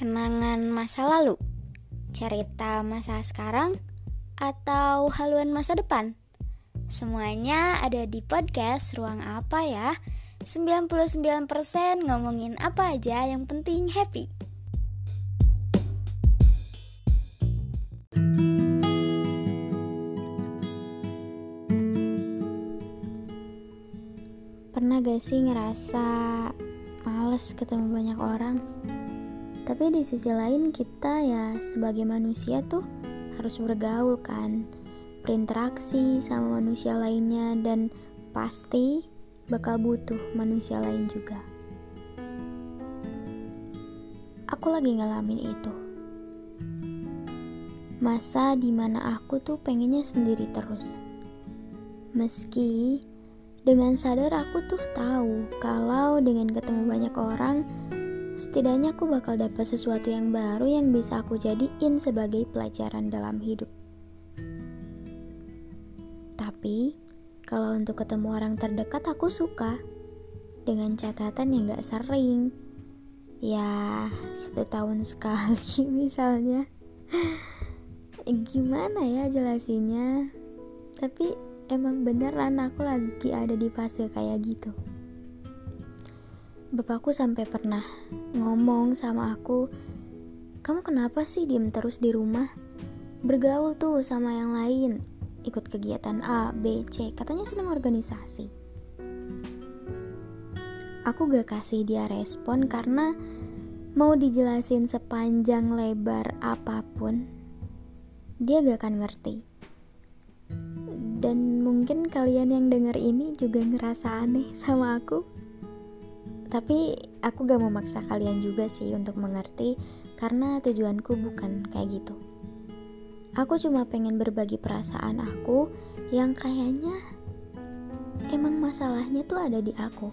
kenangan masa lalu, cerita masa sekarang, atau haluan masa depan? Semuanya ada di podcast Ruang Apa ya? 99% ngomongin apa aja yang penting happy. Pernah gak sih ngerasa males ketemu banyak orang? Tapi di sisi lain kita ya sebagai manusia tuh harus bergaul kan Berinteraksi sama manusia lainnya dan pasti bakal butuh manusia lain juga. Aku lagi ngalamin itu. Masa di mana aku tuh pengennya sendiri terus. Meski dengan sadar aku tuh tahu kalau dengan ketemu banyak orang setidaknya aku bakal dapat sesuatu yang baru yang bisa aku jadiin sebagai pelajaran dalam hidup. Tapi, kalau untuk ketemu orang terdekat aku suka. Dengan catatan yang gak sering. Ya, satu tahun sekali misalnya. Gimana ya jelasinnya? Tapi emang beneran aku lagi ada di fase kayak gitu. Bapakku sampai pernah ngomong sama aku, "Kamu kenapa sih diem terus di rumah? Bergaul tuh sama yang lain, ikut kegiatan A, B, C." Katanya senang organisasi. Aku gak kasih dia respon karena mau dijelasin sepanjang lebar apa pun, dia gak akan ngerti. Dan mungkin kalian yang denger ini juga ngerasa aneh sama aku tapi aku gak memaksa kalian juga sih untuk mengerti karena tujuanku bukan kayak gitu. Aku cuma pengen berbagi perasaan aku yang kayaknya emang masalahnya tuh ada di aku.